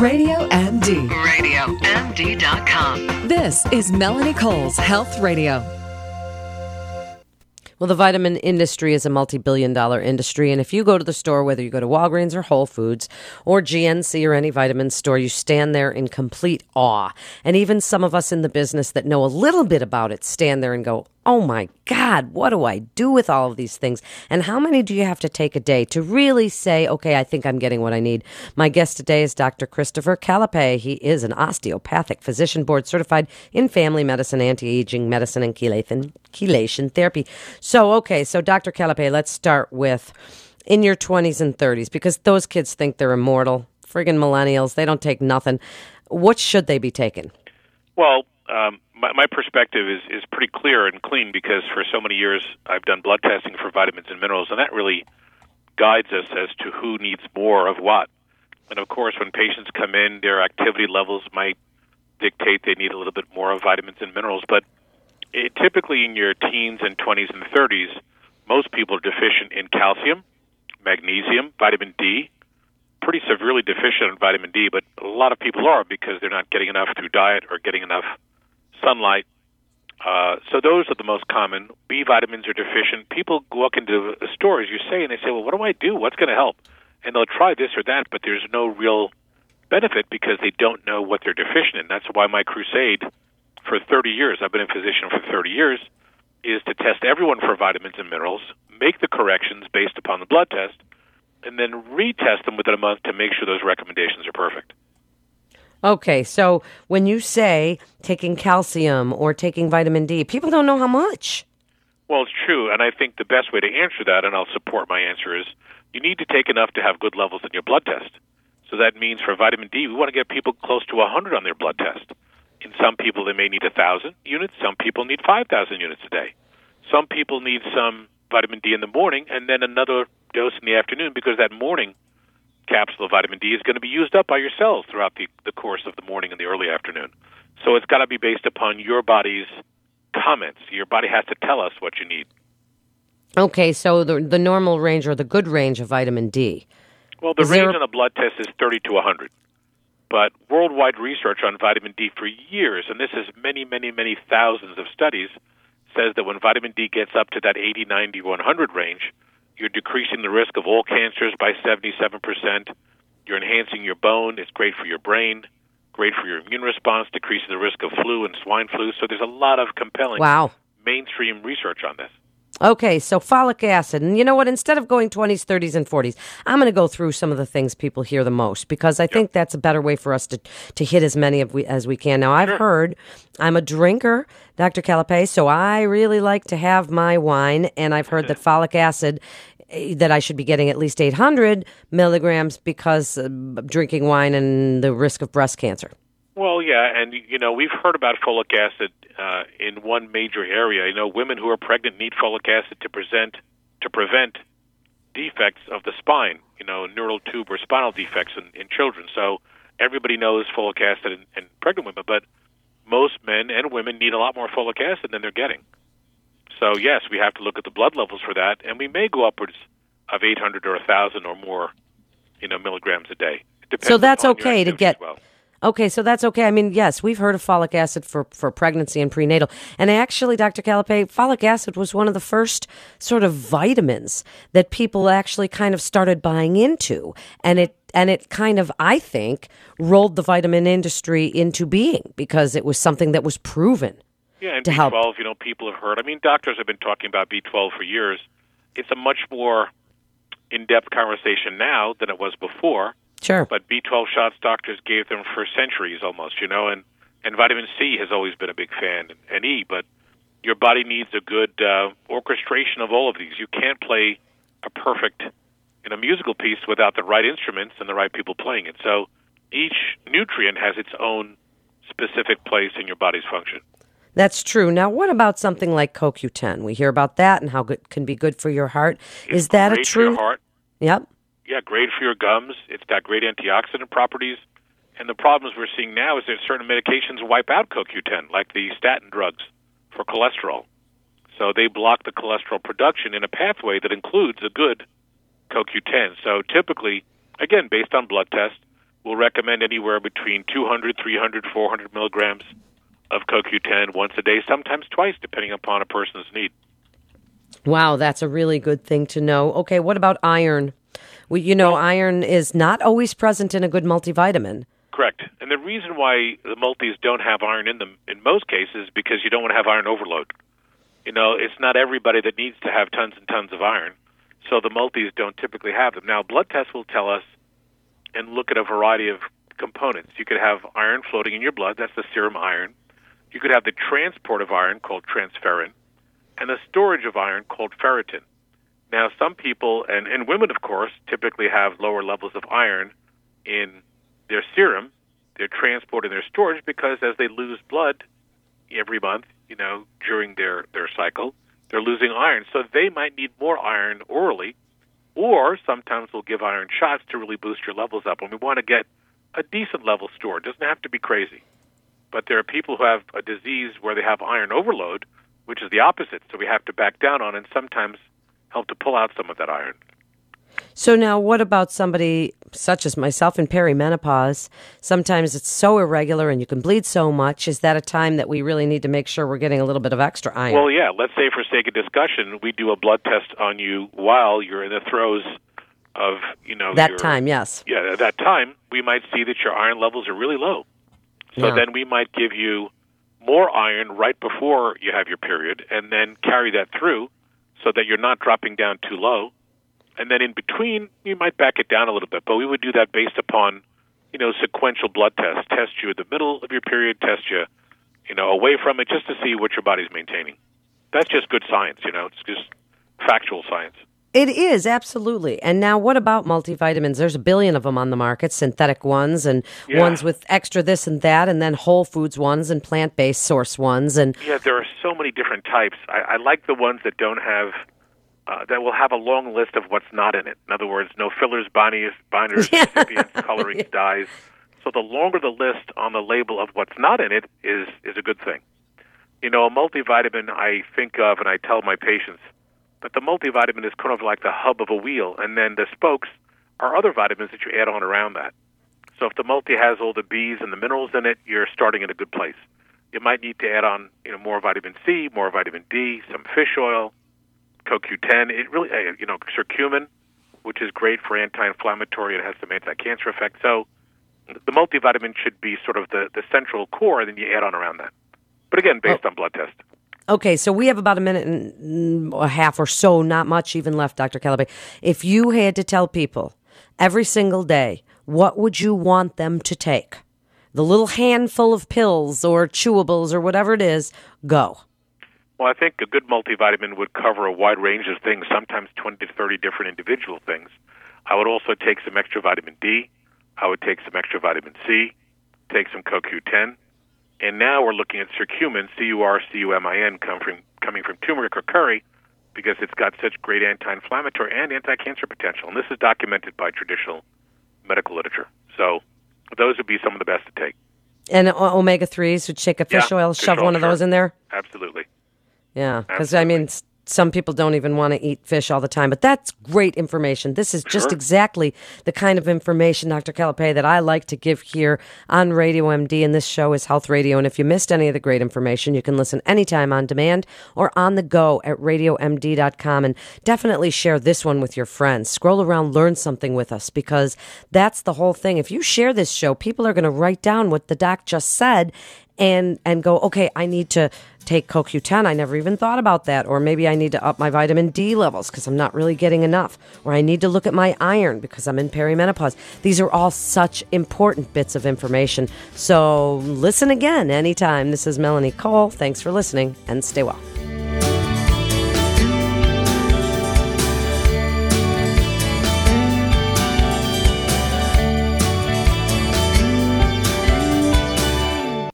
Radio MD. RadioMD.com. This is Melanie Cole's Health Radio. Well, the vitamin industry is a multi billion dollar industry. And if you go to the store, whether you go to Walgreens or Whole Foods or GNC or any vitamin store, you stand there in complete awe. And even some of us in the business that know a little bit about it stand there and go, Oh my God, what do I do with all of these things? And how many do you have to take a day to really say, okay, I think I'm getting what I need? My guest today is Dr. Christopher Calapai. He is an osteopathic physician board certified in family medicine, anti aging medicine, and chelation, therapy. So, okay, so Dr. Calapai, let's start with in your 20s and 30s because those kids think they're immortal. Friggin' millennials, they don't take nothing. What should they be taking? Well, um, my, my perspective is, is pretty clear and clean because for so many years I've done blood testing for vitamins and minerals, and that really guides us as to who needs more of what. And of course, when patients come in, their activity levels might dictate they need a little bit more of vitamins and minerals. But it, typically in your teens and 20s and 30s, most people are deficient in calcium, magnesium, vitamin D, pretty severely deficient in vitamin D, but a lot of people are because they're not getting enough through diet or getting enough sunlight. Uh, so those are the most common. B vitamins are deficient. People walk into the store, as you say, and they say, "Well, what do I do? What's going to help?" And they'll try this or that, but there's no real benefit because they don't know what they're deficient in. That's why my crusade for 30 years, I've been a physician for 30 years, is to test everyone for vitamins and minerals, make the corrections based upon the blood test, and then retest them within a month to make sure those recommendations are perfect. Okay, so when you say taking calcium or taking vitamin D, people don't know how much. Well, it's true, and I think the best way to answer that, and I'll support my answer, is you need to take enough to have good levels in your blood test. So that means for vitamin D, we want to get people close to 100 on their blood test. In some people, they may need 1,000 units. Some people need 5,000 units a day. Some people need some vitamin D in the morning and then another dose in the afternoon because that morning capsule of vitamin D is going to be used up by your cells throughout the, the course of the morning and the early afternoon. So it's got to be based upon your body's comments. Your body has to tell us what you need. Okay, so the the normal range or the good range of vitamin D. Well, the Is range there on a blood test is 30 to 100. But worldwide research on vitamin D for years, and this is many, many, many thousands of studies, says that when vitamin D gets up to that 80, 90, 100 range, you're decreasing the risk of all cancers by 77%. You're enhancing your bone. It's great for your brain, great for your immune response, decreasing the risk of flu and swine flu. So there's a lot of compelling Wow. mainstream research on this. Okay, so folic acid. And you know what? Instead of going 20s, 30s, and 40s, I'm going to go through some of the things people hear the most because I think that's a better way for us to, to hit as many of we, as we can. Now, I've heard I'm a drinker, Dr. Calapai, so I really like to have my wine, and I've heard that folic acid. eh, That I should be getting at least 800 milligrams because uh, drinking wine and the risk of breast cancer. Well, yeah, and you know we've heard about folic acid uh, in one major area. You know, women who are pregnant need folic acid to present to prevent defects of the spine. You know, neural tube or spinal defects in, in children. So everybody knows folic acid in, in pregnant women, but most men and women need a lot more folic acid than they're getting. So yes, we have to look at the blood levels for that, and we may go upwards of 800 or 1,000 or more, you know, milligrams a day. So that's okay to get- well. Okay, so that's okay. I mean, yes, we've heard of folic acid for, for pregnancy and prenatal. And actually, Dr. Calapai, folic acid was one of the first sort of vitamins that people actually kind of started buying into. And it and it kind of, I think, rolled the vitamin industry into being because it was something that was proven. Yeah, and to help. B12, you know, people have heard. I mean, doctors have been talking about B12 for years. It's a much more in-depth conversation now than it was before. Sure. But B12 shots doctors gave them for centuries almost, you know, and and vitamin C has always been a big fan, and, E. But your body needs a good uh, orchestration of all of these. You can't play a perfect, you know, musical piece without the right instruments and the right people playing it. So each nutrient has its own specific place in your body's function. That's true. Now, what about something like CoQ10? We hear about that and how it can be good for your heart. Is that a true? your heart. Yep. Yeah, great for your gums. It's got great antioxidant properties. And the problems we're seeing now is that certain medications wipe out CoQ10, like the statin drugs for cholesterol. So they block the cholesterol production in a pathway that includes a good CoQ10. So typically, again, based on blood tests, we'll recommend anywhere between 200, 300, 400 milligrams of CoQ10 once a day, sometimes twice, depending upon a person's need. Wow, that's a really good thing to know. Okay, what about iron? We, you know, iron is not always present in a good multivitamin. Correct. And the reason why the multis don't have iron in them in most cases is because you don't want to have iron overload. You know, it's not everybody that needs to have tons and tons of iron. So the multis don't typically have them. Now, blood tests will tell us and look at a variety of components. You could have iron floating in your blood, that's the serum iron. You could have the transport of iron called transferrin, and the storage of iron called ferritin. Now, some people, and, and women, of course, typically have lower levels of iron in their serum, their transport, and their storage because as they lose blood every month, you know, during their, their cycle, they're losing iron. So they might need more iron orally, or sometimes we'll give iron shots to really boost your levels up. And we want to get a decent level stored. It doesn't have to be crazy. But there are people who have a disease where they have iron overload, which is the opposite. So we have to back down on and sometimes help to pull out some of that iron. So now, what about somebody such as myself in perimenopause? Sometimes it's so irregular and you can bleed so much. Is that a time that we really need to make sure we're getting a little bit of extra iron? Well, yeah. Let's say, for sake of discussion, we do a blood test on you while you're in the throes of, you know, that your, time, yes. Yeah, at that time, we might see that your iron levels are really low. So Yeah. then we might give you more iron right before you have your period and then carry that through so that you're not dropping down too low. And then in between, you might back it down a little bit, but we would do that based upon, you know, sequential blood tests. Test you at the middle of your period, test you, you know, away from it just to see what your body's maintaining. That's just good science, you know, it's just factual science. It is, absolutely. And now, what about multivitamins? There's a billion of them on the market synthetic ones, and Yeah. ones with extra this and that, and then whole foods ones, and plant based source ones. And Yeah, there are so many different types. I, I like the ones that don't have, uh, that will have a long list of what's not in it. In other words, no fillers, binders, binders, Yeah. excipients, colorings, dyes. So the longer the list on the label of what's not in it is is a good thing. You know, a multivitamin I think of and I tell my patients that the multivitamin is kind of like the hub of a wheel, and then the spokes are other vitamins that you add on around that. So if the multi has all the B's and the minerals in it, you're starting in a good place. You might need to add on, you know, more vitamin C, more vitamin D, some fish oil, CoQ10. It really, uh, you know, curcumin, which is great for anti-inflammatory and has some anti-cancer effect. So the multivitamin should be sort of the, the central core, and then you add on around that. But again, based on blood test. Okay, so we have about a minute and mm, a half or so, not much even left, Dr. Calapai. If you had to tell people every single day, what would you want them to take? The little handful of pills or chewables or whatever it is, go. Well, I think a good multivitamin would cover a wide range of things, sometimes 20 to 30 different individual things. I would also take some extra vitamin D. I would take some extra vitamin C, take some CoQ10. And now we're looking at curcumin, C-U-R-C-U-M-I-N, come from, coming from turmeric or curry, because it's got such great anti-inflammatory and anti-cancer potential. And this is documented by traditional medical literature. So those would be some of the best to take. And omega 3s would shake a fish Yeah, oil, fish shove oil, one of sure. those in there. Absolutely. Yeah, because I mean, some people don't even want to eat fish all the time, but that's great information. This is just Sure. exactly the kind of information, Dr. Calapai, that I like to give here on Radio MD, and this show is Health Radio. And if you missed any of the great information, you can listen anytime on demand or on the go at radiomd.com. And definitely share this one with your friends. Scroll around, learn something with us, because that's the whole thing. If you share this show, people are going to write down what the doc just said and and go, okay, I need to take CoQ10. I never even thought about that. Or maybe I need to up my vitamin D levels because I'm not really getting enough. Or I need to look at my iron because I'm in perimenopause. These are all such important bits of information. So listen again anytime. This is Melanie Cole. Thanks for listening and stay well.